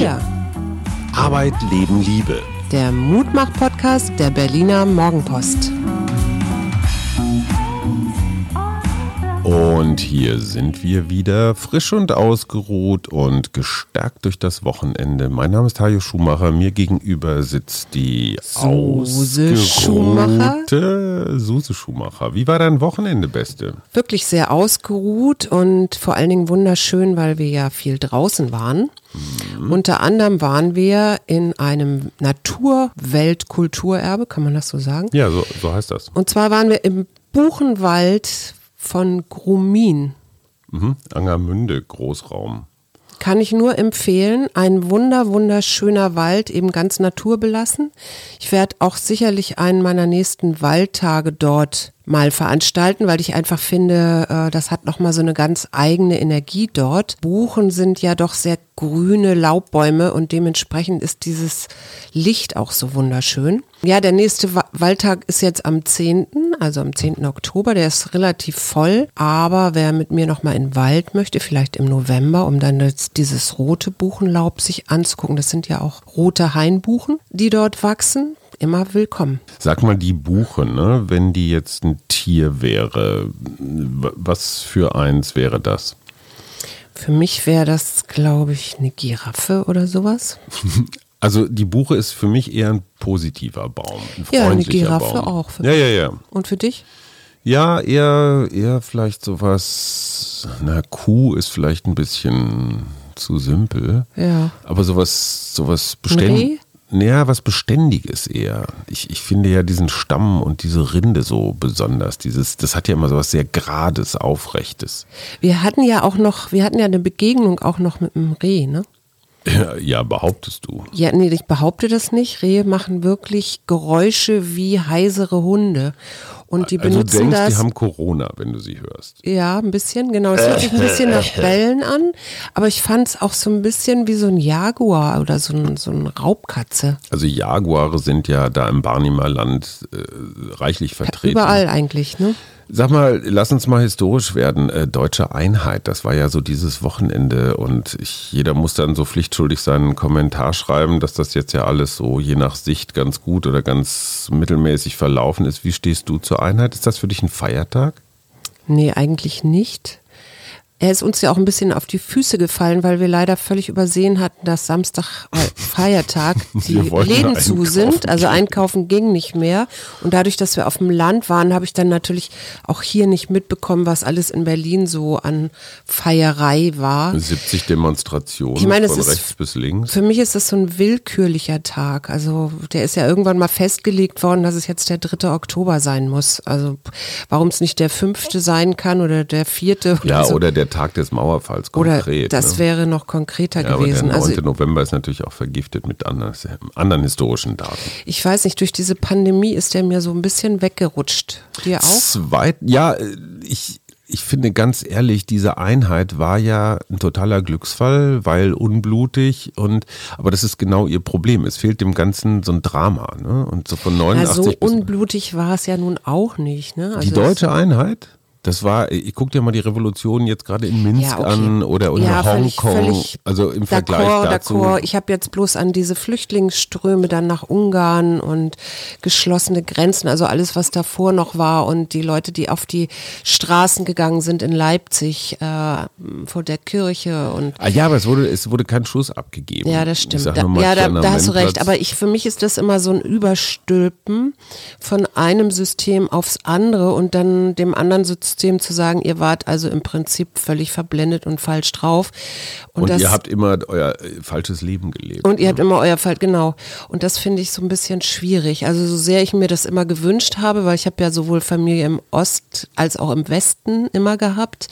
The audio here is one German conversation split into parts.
Wir. Arbeit, Leben, Liebe. Der Mutmach-Podcast der Berliner Morgenpost. Und hier sind wir wieder frisch und ausgeruht und gestärkt durch das Wochenende. Mein Name ist Hajo Schumacher. Mir gegenüber sitzt die Suse Schumacher. Suse Schumacher. Wie war dein Wochenende, Beste? Wirklich sehr ausgeruht und vor allen Dingen wunderschön, weil wir ja viel draußen waren. Mhm. Unter anderem waren wir in einem Naturweltkulturerbe, kann man das so sagen? Ja, so, so heißt das. Und zwar waren wir im Buchenwald von Grumin. Mhm. Angermünde, Großraum. Kann ich nur empfehlen. Ein wunder, wunderschöner Wald, eben ganz naturbelassen. Ich werde auch sicherlich einen meiner nächsten Waldtage dort mal veranstalten, weil ich einfach finde, äh, das hat nochmal so eine ganz eigene Energie dort. Buchen sind ja doch sehr grüne Laubbäume und dementsprechend ist dieses Licht auch so wunderschön. Ja, der nächste Wa- Waldtag ist jetzt am 10., also am 10. Oktober, der ist relativ voll, aber wer mit mir nochmal in den Wald möchte, vielleicht im November, um dann jetzt dieses rote Buchenlaub sich anzugucken, das sind ja auch rote Hainbuchen, die dort wachsen, immer willkommen. Sag mal, die Buche, ne? wenn die jetzt ein Tier wäre, was für eins wäre das? Für mich wäre das, glaube ich, eine Giraffe oder sowas. Also die Buche ist für mich eher ein positiver Baum. Ein Ja, eine Giraffe Baum. auch für Ja, ja, ja. Und für dich? Ja, eher, eher vielleicht sowas, na, Kuh ist vielleicht ein bisschen zu simpel. Ja. Aber sowas, sowas beständig. Naja, was Beständiges eher. Ich, ich finde ja diesen Stamm und diese Rinde so besonders. Dieses, das hat ja immer sowas sehr Gerades, Aufrechtes. Wir hatten ja auch noch, wir hatten ja eine Begegnung auch noch mit einem Reh, ne? Ja, ja, behauptest du. Ja, nee, ich behaupte das nicht. Rehe machen wirklich Geräusche wie heisere Hunde. Und die Also du benutzen denkst, das. die haben Corona, wenn du sie hörst. ja, ein bisschen, genau. Es hört sich ein bisschen nach Bellen an, aber ich fand es auch so ein bisschen wie so ein Jaguar oder so ein, so ein Raubkatze. Also Jaguare sind ja da im Barnimer Land äh, reichlich vertreten. Überall eigentlich, ne? Sag mal, lass uns mal historisch werden. Äh, Deutsche Einheit, das war ja so dieses Wochenende und ich, jeder muss dann so pflichtschuldig seinen Kommentar schreiben, dass das jetzt ja alles so je nach Sicht ganz gut oder ganz mittelmäßig verlaufen ist. Wie stehst du zur Einheit? Ist das für dich ein Feiertag? Nee, eigentlich nicht. Er ist uns ja auch ein bisschen auf die Füße gefallen, weil wir leider völlig übersehen hatten, dass Samstag Feiertag die Läden zu sind. Also einkaufen ging nicht mehr. Und dadurch, dass wir auf dem Land waren, habe ich dann natürlich auch hier nicht mitbekommen, was alles in Berlin so an Feierei war. 70 Demonstrationen Ich meine, von ist- rechts bis links. Für mich ist das so ein willkürlicher Tag. Also der ist ja irgendwann mal festgelegt worden, dass es jetzt der 3. Oktober sein muss. Also warum es nicht der fünfte sein kann oder der vierte oder Ja, so. oder der Tag des Mauerfalls Oder konkret. das ne? wäre noch konkreter ja, aber der gewesen. 9. Also November ist natürlich auch vergiftet mit anderen, anderen historischen Daten. ich weiß nicht, durch diese Pandemie ist der mir so ein bisschen weggerutscht. Dir auch? Zweit, ja, äh, ich, ich finde ganz ehrlich, diese Einheit war ja ein totaler Glücksfall, weil unblutig und aber das ist genau ihr Problem. Es fehlt dem Ganzen so ein Drama, ne? Und so von Ja, 89 so bis unblutig war es ja nun auch nicht. Ne? Also die deutsche Einheit. Das war, ich guck dir mal die Revolution jetzt gerade in Minsk Ja, okay. an oder in Ja, Hongkong. also im Vergleich dazu. Ich habe jetzt bloß an diese Flüchtlingsströme dann nach Ungarn und geschlossene Grenzen, also alles, was davor noch war und die Leute, die auf die Straßen gegangen sind in Leipzig äh, vor der Kirche und Ah ja, aber es wurde, es wurde kein Schuss abgegeben. Ja, das stimmt. Da, ja, da, da hast du recht. Aber ich, für mich ist das immer so ein Überstülpen von einem System aufs andere und dann dem anderen System zu sagen, ihr wart also im Prinzip völlig verblendet und falsch drauf. Und, Und das, ihr habt immer euer äh, falsches Leben gelebt. und ihr habt immer euer Fall, genau. Und das finde ich so ein bisschen schwierig. Also so sehr ich mir das immer gewünscht habe, weil ich habe ja sowohl Familie im Ost als auch im Westen immer gehabt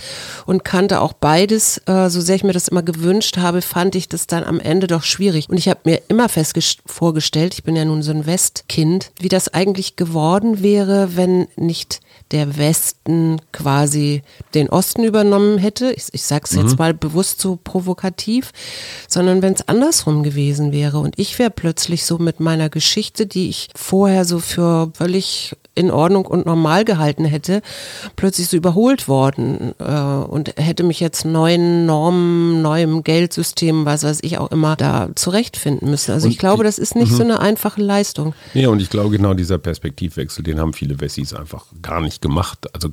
und kannte auch beides. Äh, so sehr ich mir das immer gewünscht habe, fand ich das dann am Ende doch schwierig. Und ich habe mir immer fest vorgestellt, ich bin ja nun so ein Westkind, wie das eigentlich geworden wäre, wenn nicht der Westen quasi den Osten übernommen hätte. Ich, ich sage es jetzt mal bewusst so provokativ, sondern wenn es andersrum gewesen wäre und ich wäre plötzlich so mit meiner Geschichte, die ich vorher so für völlig in Ordnung und normal gehalten hätte, plötzlich so überholt worden äh, und hätte mich jetzt neuen Normen, neuem Geldsystem, was weiß ich auch immer, da zurechtfinden müssen. Also und ich glaube, das ist nicht so mhm. eine einfache Leistung. Nee, und ich glaube, genau dieser Perspektivwechsel, den haben viele Wessis einfach gar nicht gemacht. Also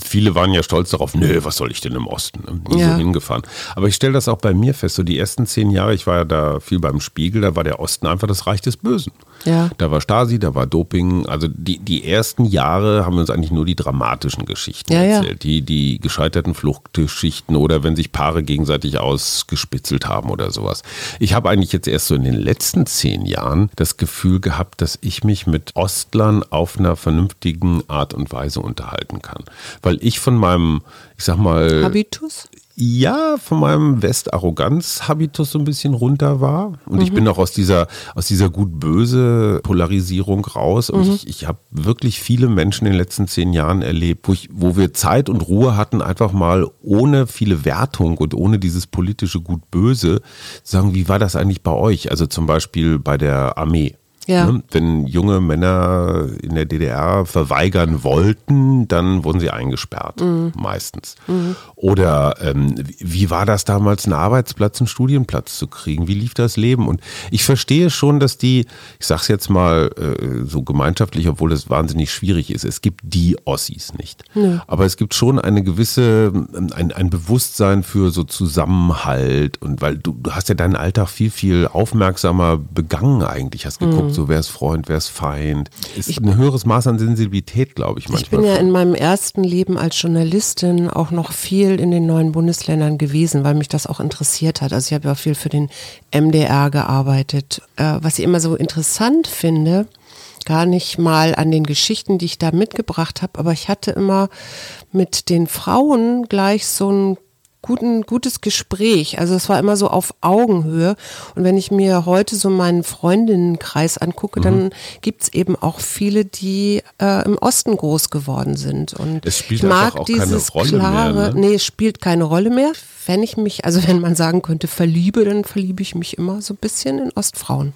viele waren ja stolz darauf, nö, was soll ich denn im Osten? Ne? Nie ja. so hingefahren. Aber ich stelle das auch bei mir fest, so die ersten zehn Jahre, ich war ja da viel beim Spiegel, da war der Osten einfach das Reich des Bösen. Ja. Da war Stasi, da war Doping. Also die, die ersten Jahre haben wir uns eigentlich nur die dramatischen Geschichten ja, erzählt. Ja. Die, die gescheiterten Fluchtgeschichten oder wenn sich Paare gegenseitig ausgespitzelt haben oder sowas. Ich habe eigentlich jetzt erst so in den letzten zehn Jahren das Gefühl gehabt, dass ich mich mit Ostlern auf einer vernünftigen Art und Weise unterhalten kann. Weil ich von meinem, ich sag mal. Habitus? Ja, von meinem Westarroganz-Habitus so ein bisschen runter war. Und mhm. ich bin auch aus dieser, aus dieser gut-böse Polarisierung raus. Und mhm. ich, ich habe wirklich viele Menschen in den letzten zehn Jahren erlebt, wo, ich, wo wir Zeit und Ruhe hatten, einfach mal ohne viele Wertung und ohne dieses politische Gut-Böse sagen, wie war das eigentlich bei euch? Also zum Beispiel bei der Armee. Ja. Ne? Wenn junge Männer in der DDR verweigern wollten, dann wurden sie eingesperrt, mhm. meistens. Mhm. Oder ähm, wie war das damals, einen Arbeitsplatz, einen Studienplatz zu kriegen? Wie lief das Leben? Und ich verstehe schon, dass die, ich sag's jetzt mal äh, so gemeinschaftlich, obwohl es wahnsinnig schwierig ist, es gibt die Ossis nicht. Ja. Aber es gibt schon eine gewisse, ein, ein Bewusstsein für so Zusammenhalt und weil du, du hast ja deinen Alltag viel, viel aufmerksamer begangen eigentlich, hast geguckt, mhm so wer ist Freund, wer ist Feind. Ist ich, ein höheres Maß an Sensibilität, glaube ich manchmal. Ich bin ja in meinem ersten Leben als Journalistin auch noch viel in den neuen Bundesländern gewesen, weil mich das auch interessiert hat. Also ich habe ja viel für den MDR gearbeitet. Äh, was ich immer so interessant finde, gar nicht mal an den Geschichten, die ich da mitgebracht habe, aber ich hatte immer mit den Frauen gleich so ein guten, gutes Gespräch. Also es war immer so auf Augenhöhe. Und wenn ich mir heute so meinen Freundinnenkreis angucke, mhm. dann gibt's eben auch viele, die äh, im Osten groß geworden sind. Und es spielt ich mag auch dieses keine Rolle klare, mehr, ne? nee, es spielt keine Rolle mehr. Wenn ich mich, also wenn man sagen könnte, verliebe, dann verliebe ich mich immer so ein bisschen in Ostfrauen.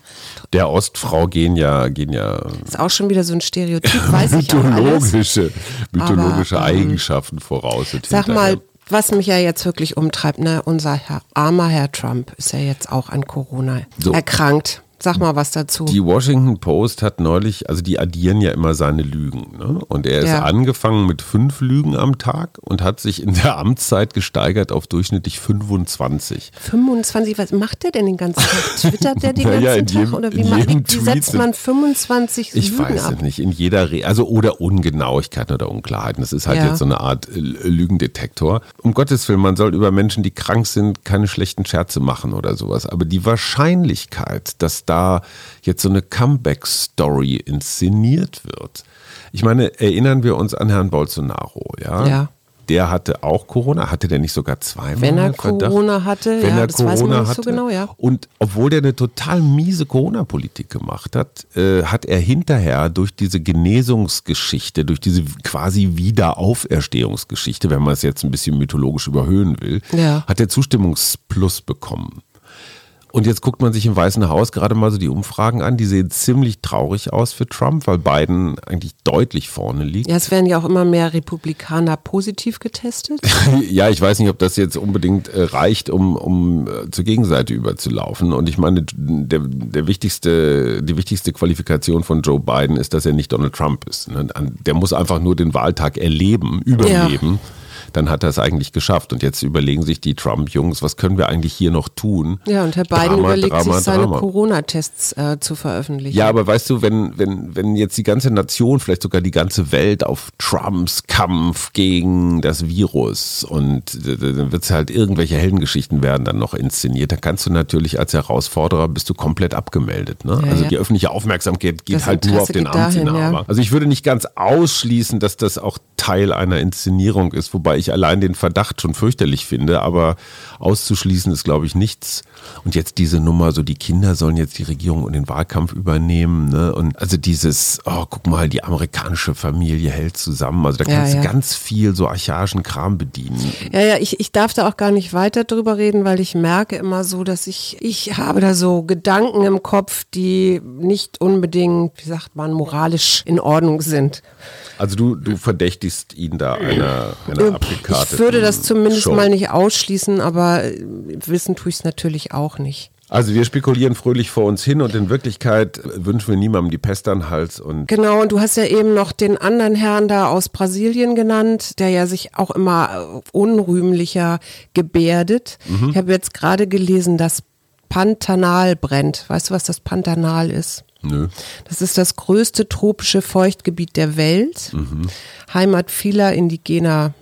Der Ostfrau gehen ja, gehen ja. Ist auch schon wieder so ein Stereotyp, weiß ich mythologische, mythologische Aber, ähm, Eigenschaften voraus. Sag mal, was mich ja jetzt wirklich umtreibt, ne, unser Herr, armer Herr Trump ist ja jetzt auch an Corona so. erkrankt. Sag mal was dazu. Die Washington Post hat neulich, also die addieren ja immer seine Lügen. Ne? Und er ist ja. angefangen mit fünf Lügen am Tag und hat sich in der Amtszeit gesteigert auf durchschnittlich 25. 25? Was macht der denn den ganzen Tag? Twittert der den ganzen ja, Tag? Jedem, oder wie, macht, wie setzt man 25 ich Lügen weiß es nicht. In jeder, Re also oder Ungenauigkeiten oder Unklarheiten. Das ist halt ja. jetzt so eine Art äh, Lügendetektor. Um Gottes Willen, man soll über Menschen, die krank sind, keine schlechten Scherze machen oder sowas. Aber die Wahrscheinlichkeit, dass da jetzt so eine Comeback-Story inszeniert wird. Ich meine, erinnern wir uns an Herrn Bolsonaro, ja? Ja. Der hatte auch Corona, hatte der nicht sogar zweimal? Wenn er Verdacht? Corona hatte, Wenn ja, er das Corona weiß man nicht hatte. so genau, ja. Und obwohl der eine total miese Corona-Politik gemacht hat, äh, hat er hinterher durch diese Genesungsgeschichte, durch diese quasi Wiederauferstehungsgeschichte, wenn man es jetzt ein bisschen mythologisch überhöhen will, ja. hat er Zustimmungsplus bekommen. Und jetzt guckt man sich im Weißen Haus gerade mal so die Umfragen an. Die sehen ziemlich traurig aus für Trump, weil Biden eigentlich deutlich vorne liegt. Ja, es werden ja auch immer mehr Republikaner positiv getestet. ja, ich weiß nicht, ob das jetzt unbedingt äh, reicht, um, um äh, zur Gegenseite überzulaufen. Und ich meine, der, der wichtigste, die wichtigste Qualifikation von Joe Biden ist, dass er nicht Donald Trump ist. Ne? Der muss einfach nur den Wahltag erleben, überleben. Ja dann hat er es eigentlich geschafft. Und jetzt überlegen sich die Trump-Jungs, was können wir eigentlich hier noch tun? Ja, und Herr Biden Drama, überlegt Drama, sich, seine Corona-Tests äh, zu veröffentlichen. Ja, aber weißt du, wenn, wenn, wenn jetzt die ganze Nation, vielleicht sogar die ganze Welt auf Trumps Kampf gegen das Virus und dann wird es halt irgendwelche Heldengeschichten werden dann noch inszeniert, dann kannst du natürlich als Herausforderer bist du komplett abgemeldet. Ne? Ja, also ja. die öffentliche Aufmerksamkeit geht das halt Interesse nur auf den Amtsinhaber. Ja. Also ich würde nicht ganz ausschließen, dass das auch Teil einer Inszenierung ist, wobei wobei ich allein den Verdacht schon fürchterlich finde, aber auszuschließen ist, glaube ich, nichts. Und jetzt diese Nummer, so die Kinder sollen jetzt die Regierung und den Wahlkampf übernehmen. Ne? Und also dieses, oh, guck mal, die amerikanische Familie hält zusammen. Also da kannst ja, ja. du ganz viel so archaischen Kram bedienen. Ja, ja, ich, ich darf da auch gar nicht weiter drüber reden, weil ich merke immer so, dass ich, ich habe da so Gedanken im Kopf, die nicht unbedingt, wie sagt man, moralisch in Ordnung sind. Also du, du verdächtigst ihn da einer, einer abgekarteten Ich würde das zumindest Show. mal nicht ausschließen, aber wissen tue ich es natürlich auch nicht. Also wir spekulieren fröhlich vor uns hin und in Wirklichkeit wünschen wir niemandem die Pest an den Hals. Und genau, und du hast ja eben noch den anderen Herrn da aus Brasilien genannt, der ja sich auch immer unrühmlicher gebärdet. Mhm. Ich habe jetzt gerade gelesen, dass Pantanal brennt. Weißt du, was das Pantanal ist? Nö. Das ist das größte tropische Feuchtgebiet der Welt. Mhm. Heimat vieler indigener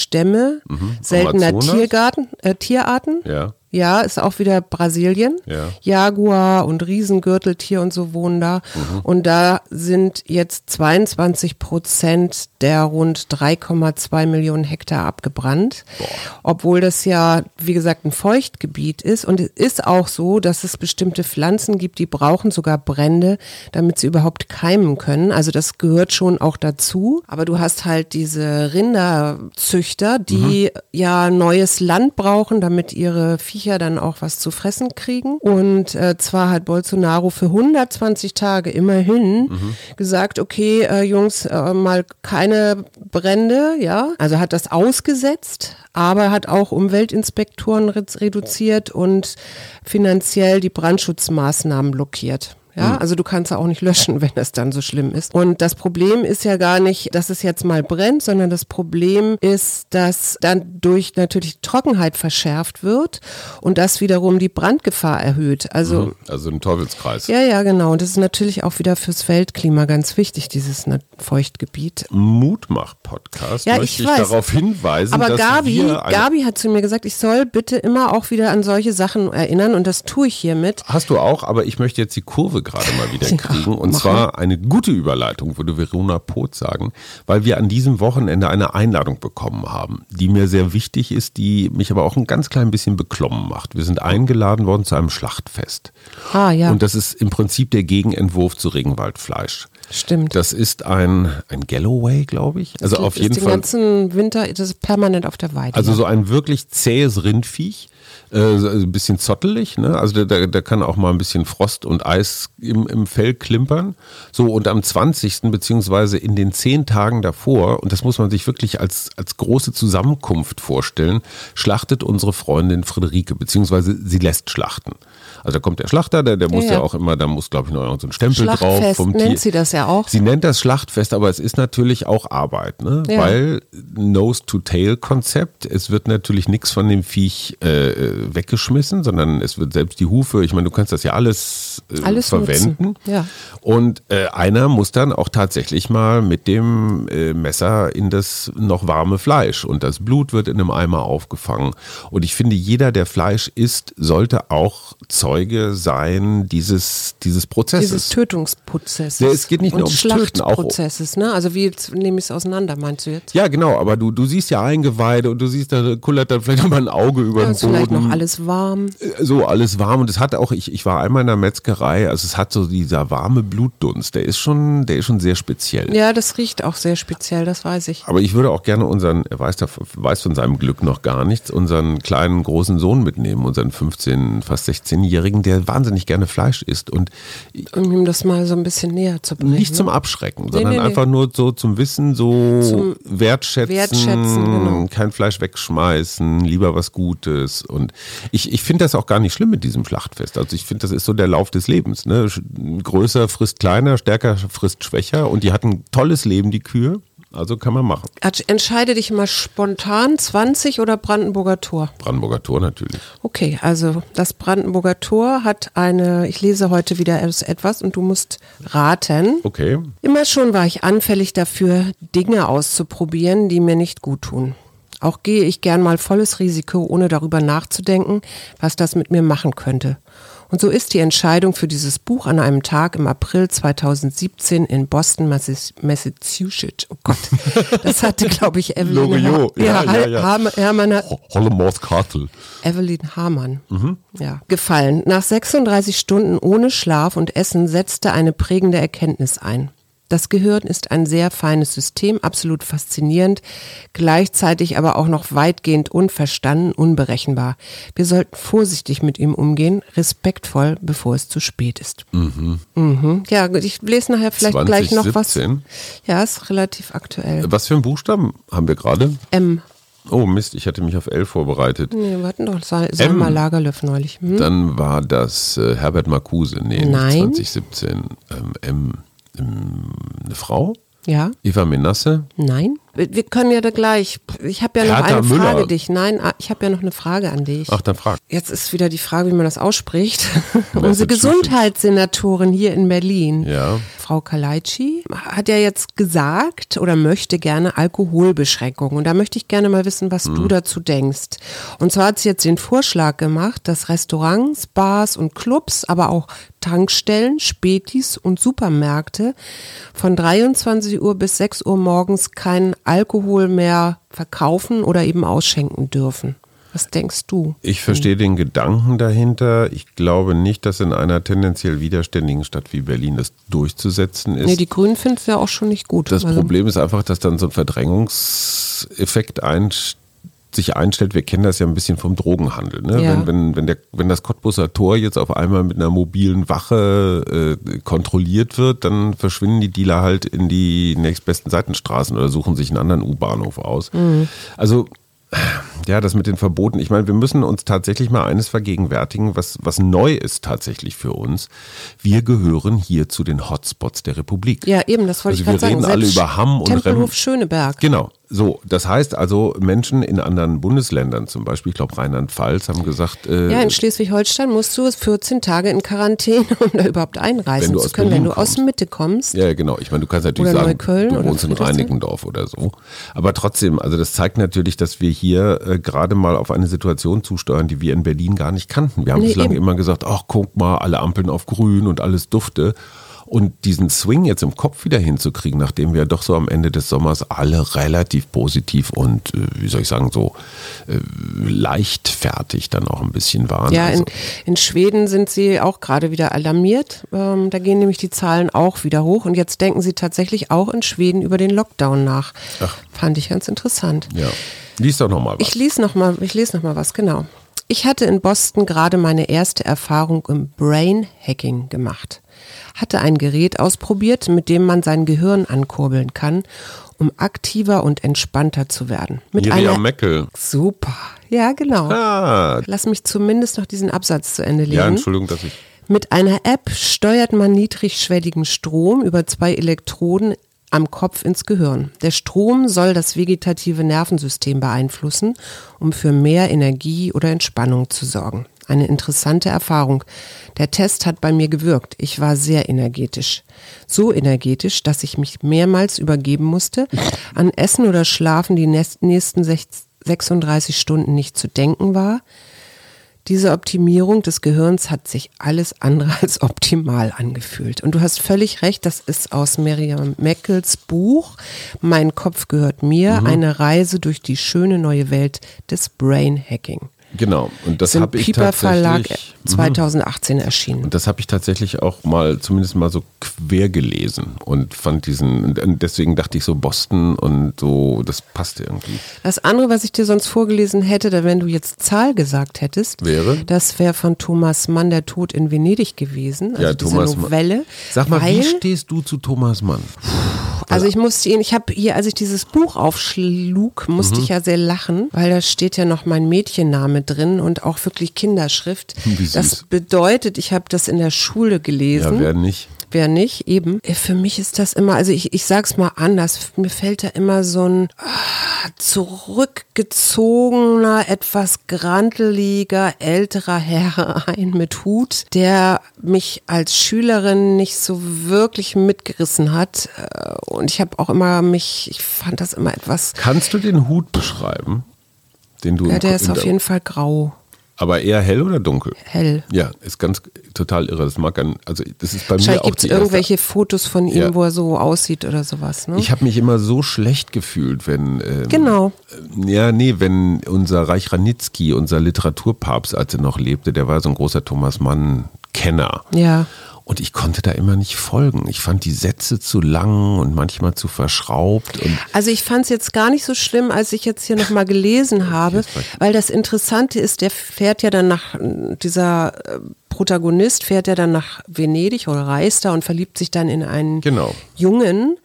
Stämme, mhm. seltener Tiergarten, äh, Tierarten. Ja. Ja, ist auch wieder Brasilien. Ja. Jaguar und Riesengürteltier und so wohnen da. Mhm. Und da sind jetzt 22 Prozent der rund 3,2 Millionen Hektar abgebrannt. Boah. Obwohl das ja, wie gesagt, ein Feuchtgebiet ist. Und es ist auch so, dass es bestimmte Pflanzen gibt, die brauchen sogar Brände, damit sie überhaupt keimen können. Also das gehört schon auch dazu. Aber du hast halt diese Rinderzüchter, die mhm. ja neues Land brauchen, damit ihre Vieh Viecher dann auch was zu fressen kriegen. Und äh, zwar hat Bolsonaro für 120 Tage immerhin mhm. gesagt, okay, äh, Jungs, äh, mal keine Brände, ja. Also hat das ausgesetzt, aber hat auch Umweltinspektoren reduziert und finanziell die Brandschutzmaßnahmen blockiert. Ja, hm. also du kannst ja auch nicht löschen, wenn es dann so schlimm ist. Und das Problem ist ja gar nicht, dass es jetzt mal brennt, sondern das Problem ist, dass dann durch natürlich Trockenheit verschärft wird und das wiederum die Brandgefahr erhöht. Also, mhm. also ein Teufelskreis. Ja, ja, genau. Und das ist natürlich auch wieder fürs Weltklima ganz wichtig, dieses Feuchtgebiet. Mutmach-Podcast ja, möchte ich, ich darauf hinweisen, Aber dass Gabi, Gabi hat zu mir gesagt, ich soll bitte immer auch wieder an solche Sachen erinnern und das tue ich hiermit. Hast du auch, aber ich möchte jetzt die Kurve Kurve gerade mal wieder kriegen. Und zwar eine gute Überleitung, würde Verona Poth sagen, weil wir an diesem Wochenende eine Einladung bekommen haben, die mir sehr wichtig ist, die mich aber auch ein ganz klein bisschen beklommen macht. Wir sind eingeladen worden zu einem Schlachtfest. Ah, ja. Und das ist im Prinzip der Gegenentwurf zu Regenwaldfleisch. Stimmt. Das ist ein, ein Galloway, glaube ich. Also auf jeden den Fall. Den ganzen Winter, das ist permanent auf der Weide. Also ja. so ein wirklich zähes Rindviech äh, ein bisschen zottelig, ne? Also da, da kann auch mal ein bisschen Frost und Eis im, im Fell klimpern. So, und am 20. beziehungsweise in den zehn Tagen davor, und das muss man sich wirklich als, als große Zusammenkunft vorstellen, schlachtet unsere Freundin Friederike, beziehungsweise sie lässt schlachten. Also da kommt der Schlachter, der, der muss ja, ja auch immer, da muss glaube ich noch so ein Stempel drauf vom nennt Tier. sie das ja auch. Sie nennt das Schlachtfest, aber es ist natürlich auch Arbeit, ne? Ja. Weil Nose-to-Tail-Konzept, es wird natürlich nichts von dem Viech äh, weggeschmissen, sondern es wird selbst die Hufe, ich meine, du kannst das ja alles, äh, alles verwenden. Ja. Und äh, einer muss dann auch tatsächlich mal mit dem äh, Messer in das noch warme Fleisch und das Blut wird in einem Eimer aufgefangen. Und ich finde, jeder, der Fleisch isst, sollte auch Zeuge sein dieses, dieses Prozesses. Dieses Tötungsprozesses. Ja, es geht nicht nur ums Töten. Auch Prozesses, ne? Also wie nehme ich es auseinander, meinst du jetzt? Ja, genau, aber du, du siehst ja Eingeweide und du siehst, da kullert dann vielleicht noch mal ein Auge über ja, den Boden. vielleicht noch alles warm. Äh, so, alles warm. Und es hat auch, ich, ich war einmal in der Metzgerei, also es hat so dieser warme Blutdunst, der ist schon, der ist schon sehr speziell. Ja, das riecht auch sehr speziell, das weiß ich. Aber ich würde auch gerne unseren, er weiß, weiß von seinem Glück noch gar nichts, unseren kleinen, großen Sohn mitnehmen, unseren 15, fast 16-Jährigen, der wahnsinnig gerne Fleisch isst. Und um ihm das mal so ein bisschen näher zu bringen. Nicht zum ne? Abschrecken, nee, sondern nee, nee. einfach nur so zum Wissen, so zum wertschätzen, wertschätzen genau. kein Fleisch wegschmeißen, lieber was Gutes. Und ich, ich finde das auch gar nicht schlimm mit diesem Schlachtfest. Also ich finde, das ist so der Lauf des Lebens. Ne? Größer frisst kleiner, stärker frisst schwächer. Und die hatten tolles Leben, die Kühe. Also kann man machen. Entscheide dich mal spontan, 20 oder Brandenburger Tor? Brandenburger Tor natürlich. Okay, also das Brandenburger Tor hat eine, ich lese heute wieder etwas und du musst raten. Okay. Immer schon war ich anfällig dafür, Dinge auszuprobieren, die mir nicht gut tun. Auch gehe ich gern mal volles Risiko, ohne darüber nachzudenken, was das mit mir machen könnte. Und so ist die Entscheidung für dieses Buch an einem Tag im April 2017 in Boston, Massachusetts. Oh Gott, das hatte, glaube ich, Evelyn Loriot. Ja, ja, ja. Har Hermann. Evelyn Hamann ja, gefallen. Nach 36 Stunden ohne Schlaf und Essen setzte eine prägende Erkenntnis ein. Das Gehirn ist ein sehr feines System, absolut faszinierend, gleichzeitig aber auch noch weitgehend unverstanden, unberechenbar. Wir sollten vorsichtig mit ihm umgehen, respektvoll, bevor es zu spät ist. Mhm. Ja, gut, ich lese nachher vielleicht gleich noch was. 2017? Ja, ist relativ aktuell. Was für einen Buchstaben haben wir gerade? M. Oh Mist, ich hatte mich auf L vorbereitet. Nee, wir hatten doch Sal Salma Lagerlöf neulich. Hm? Dann war das äh, Herbert Marcuse, nee, Nein. 2017. Ähm, M, eine Frau? Ja? Eva Menasse? Nein? Wir können ja da gleich. Ich habe ja noch Hertha eine Frage Müller. dich. Nein, ah, ich habe ja noch eine Frage an dich. Ach, dann frag. Jetzt ist wieder die Frage, wie man das ausspricht. Unsere. Gesundheitssenatorin hier in Berlin, Ja. Frau Kaleitschi, hat ja jetzt gesagt oder möchte gerne Alkoholbeschränkungen. Und da möchte ich gerne mal wissen, was Mhm. du dazu denkst. Und zwar hat sie jetzt den Vorschlag gemacht, dass Restaurants, Bars und Clubs, aber auch Tankstellen, Spätis und Supermärkte von 23 Uhr bis 6 Uhr morgens keinen Alkohol mehr verkaufen oder eben ausschenken dürfen. Was denkst du? Ich verstehe den Gedanken dahinter. Ich glaube nicht, dass in einer tendenziell widerständigen Stadt wie Berlin das durchzusetzen ist. Nee, die Grünen finden es ja auch schon nicht gut. Das Also- Problem ist einfach, dass dann so ein Verdrängungseffekt einst sich einstellt. Wir kennen das ja ein bisschen vom Drogenhandel. Ne? Ja. Wenn, wenn, wenn, der, wenn das Cottbuser Tor jetzt auf einmal mit einer mobilen Wache äh, kontrolliert wird, dann verschwinden die Dealer halt in die nächstbesten Seitenstraßen oder suchen sich einen anderen U-Bahnhof aus. Mhm. Also ja, das mit den Verboten. Ich meine, wir müssen uns tatsächlich mal eines vergegenwärtigen, was, was neu ist tatsächlich für uns. Wir gehören hier zu den Hotspots der Republik. Ja, eben, das wollte Also ich wir gerade sagen. reden alle über Hamm und Tempelhof Rem. Schöneberg. Genau. So, das heißt also, Menschen in anderen Bundesländern, zum Beispiel, ich glaube Rheinland-Pfalz, haben gesagt, äh, Ja, in Schleswig-Holstein musst du 14 Tage in Quarantäne, um da überhaupt einreisen Wenn du zu aus können. Berlin Wenn du aus kommst. Mitte kommst. Ja, genau. Ich meine, du kannst natürlich sagen, Neukölln du wohnst in Friedrichshain. Reinickendorf oder so. Aber trotzdem, also das zeigt natürlich, dass wir hier äh, gerade mal auf eine Situation zusteuern, die wir in Berlin gar nicht kannten. Wir haben Nee, bislang eben. immer gesagt, ach guck mal, alle Ampeln auf grün und alles dufte. Und diesen Swing jetzt im Kopf wieder hinzukriegen, nachdem wir doch so am Ende des Sommers alle relativ positiv und, äh, wie soll ich sagen, so äh, leichtfertig dann auch ein bisschen waren. Ja, also, in, in Schweden sind sie auch gerade wieder alarmiert. Ähm, da gehen nämlich die Zahlen auch wieder hoch. Und jetzt denken sie tatsächlich auch in Schweden über den Lockdown nach. Ach. Fand ich ganz interessant. ja. Lies doch nochmal was. Ich lese noch mal, ich lese noch mal was, genau. Ich hatte in Boston gerade meine erste Erfahrung im Brain Hacking gemacht. Hatte ein Gerät ausprobiert, mit dem man sein Gehirn ankurbeln kann, um aktiver und entspannter zu werden. Mit Miriam einer Meckel. Super. Ja, genau. Ah, Lass mich zumindest noch diesen Absatz zu Ende lesen. ja, Entschuldigung, dass ich. Mit einer App steuert man niedrigschwelligen Strom über zwei Elektroden am Kopf ins Gehirn. Der Strom soll das vegetative Nervensystem beeinflussen, um für mehr Energie oder Entspannung zu sorgen. Eine interessante Erfahrung. Der Test hat bei mir gewirkt. Ich war sehr energetisch. So energetisch, dass ich mich mehrmals übergeben musste, an Essen oder Schlafen die nächsten nächsten sech- 36 Stunden nicht zu denken war. Diese Optimierung des Gehirns hat sich alles andere als optimal angefühlt. Und du hast völlig recht, das ist aus Miriam Meckels Buch Mein Kopf gehört mir, eine Reise durch die schöne neue Welt des Brain Hacking. Genau, und das habe ich Piper Verlag tatsächlich. Mhm. 2018 erschienen. Und das habe ich tatsächlich auch mal, zumindest mal so quer gelesen und fand diesen, und deswegen dachte ich so Boston und so, das passt irgendwie. Das andere, was ich dir sonst vorgelesen hätte, da wenn du jetzt Zahl gesagt hättest, Wäre? das wäre von Thomas Mann, der Tod in Venedig gewesen. Also ja, diese Thomas Mann. Novelle. Sag mal, wie stehst du zu Thomas Mann? Also ich musste ihn, ich habe hier, als ich dieses Buch aufschlug, musste Mhm. ich ja sehr lachen, weil da steht ja noch mein Mädchenname drin und auch wirklich Kinderschrift. Das bedeutet, ich habe das in der Schule gelesen. Ja, wer nicht? Wer nicht, eben. Äh, Für mich ist das immer, also ich, ich sag's mal anders, mir fällt da immer so ein ah, zurückgezogener, etwas granteliger, älterer Herr ein mit Hut, der mich als Schülerin nicht so wirklich mitgerissen hat. Äh, Und ich habe auch immer mich, ich fand das immer etwas, Kannst du den Hut beschreiben? Den du ja, der ist auf jeden Fall grau. Aber eher hell oder dunkel? Hell. Ja, ist ganz total irre. Das mag ein, also das ist bei mir auch gibt es die erste- irgendwelche Fotos von ihm, Ja. wo er so aussieht oder sowas. Ne? Ich habe mich immer so schlecht gefühlt, wenn ähm, genau. Ja, nee, wenn unser Reich Ranitzky, unser Literaturpapst, als er noch lebte, der war so ein großer Thomas Mann-Kenner. Ja. Und ich konnte da immer nicht folgen. Ich fand die Sätze zu lang und manchmal zu verschraubt. Und Also ich fand es jetzt gar nicht so schlimm, als ich jetzt hier nochmal gelesen habe, weil das Interessante ist, der fährt ja dann nach, dieser äh, Protagonist fährt ja dann nach Venedig oder reist da und verliebt sich dann in einen Genau. Jungen.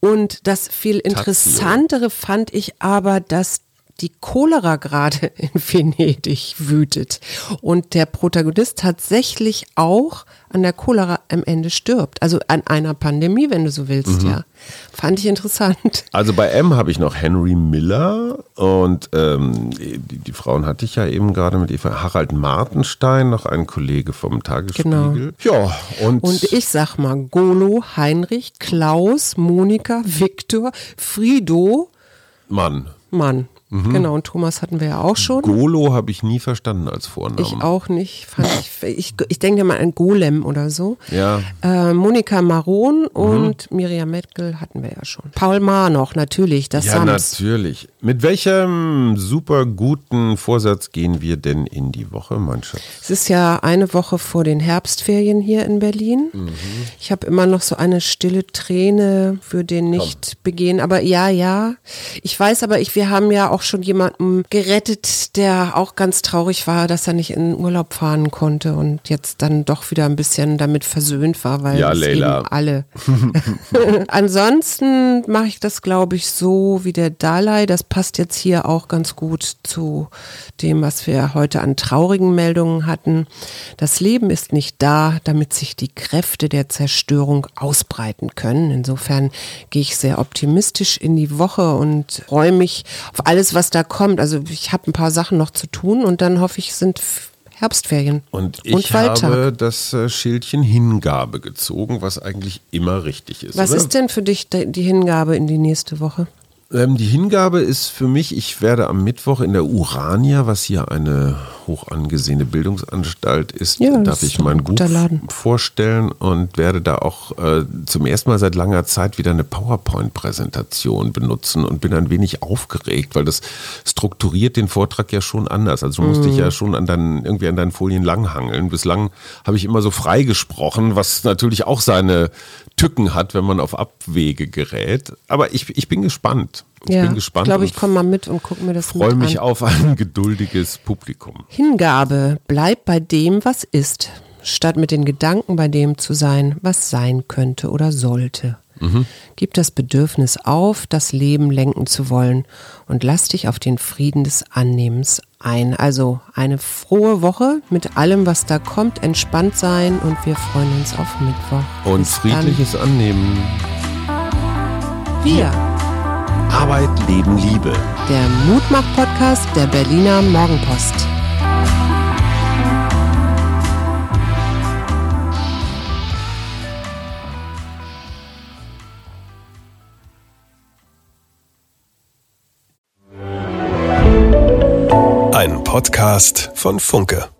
Und das viel interessantere fand ich aber, dass die Cholera gerade in Venedig wütet und der Protagonist tatsächlich auch an der Cholera am Ende stirbt. Also an einer Pandemie, wenn du so willst, ja. Fand ich interessant. also bei M habe ich noch Henry Miller und ähm, die, die Frauen hatte ich ja eben gerade mit Eva. Harald Martenstein, noch ein Kollege vom Tagesspiegel. Ja, und, Und ich sag mal, Golo, Heinrich, Klaus, Monika, Viktor, Frido, Mann. Mann. Genau, und Thomas hatten wir ja auch schon. Golo habe ich nie verstanden als Vornamen. Ich auch nicht. Fand ich, ich, ich denke mal an Golem oder so. Ja. Äh, Monika Maron und Miriam Metkel hatten wir ja schon. Paul Maar noch, natürlich, das Ja, Sams. natürlich. Mit welchem super guten Vorsatz gehen wir denn in die Woche, Mannschaft? Es ist ja eine Woche vor den Herbstferien hier in Berlin. Ich habe immer noch so eine stille Träne für den Nicht-Begehen. Aber ja, ja. Ich weiß aber, ich, wir haben ja auch schon jemanden gerettet, der auch ganz traurig war, dass er nicht in Urlaub fahren konnte und jetzt dann doch wieder ein bisschen damit versöhnt war, weil Ja, es Leila. eben alle. Ansonsten mache ich das, glaube ich, so wie der Dalai. Das passt jetzt hier auch ganz gut zu dem, was wir heute an traurigen Meldungen hatten. Das Leben ist nicht da, damit sich die Kräfte der Zerstörung ausbreiten können. Insofern gehe ich sehr optimistisch in die Woche und freue mich auf alles, was da kommt. Also ich habe ein paar Sachen noch zu tun und dann hoffe ich, sind Herbstferien Und ich Waldtag. habe das äh, Schildchen Hingabe gezogen, was eigentlich immer richtig ist. Was oder? ist denn für dich die Hingabe in die nächste Woche? Ähm, die Hingabe ist für mich, ich werde am Mittwoch in der Urania, was hier eine hoch angesehene Bildungsanstalt ist, Ja, darf ich ein mein Buch vorstellen und werde da auch äh, zum ersten Mal seit langer Zeit wieder eine PowerPoint-Präsentation benutzen und bin ein wenig aufgeregt, weil das strukturiert den Vortrag ja schon anders. Also du musst Mhm. dich ja schon an deinen, irgendwie an deinen Folien langhangeln. Bislang habe ich immer so frei gesprochen, was natürlich auch seine Tücken hat, wenn man auf Abwege gerät. Aber ich, ich bin gespannt. Ich ja, bin gespannt. Ich glaube, ich komme mal mit und gucke mir das freue mit mich an. auf ein geduldiges Publikum. Hingabe, bleib bei dem, was ist, statt mit den Gedanken bei dem zu sein, was sein könnte oder sollte. Gib das Bedürfnis auf, das Leben lenken zu wollen und lass dich auf den Frieden des Annehmens ein. Also eine frohe Woche mit allem, was da kommt, entspannt sein und wir freuen uns auf Mittwoch. Und Bis friedliches Annehmen. Dann. Wir, Arbeit, Leben, Liebe. der Mutmach-Podcast der Berliner Morgenpost. Podcast von Funke.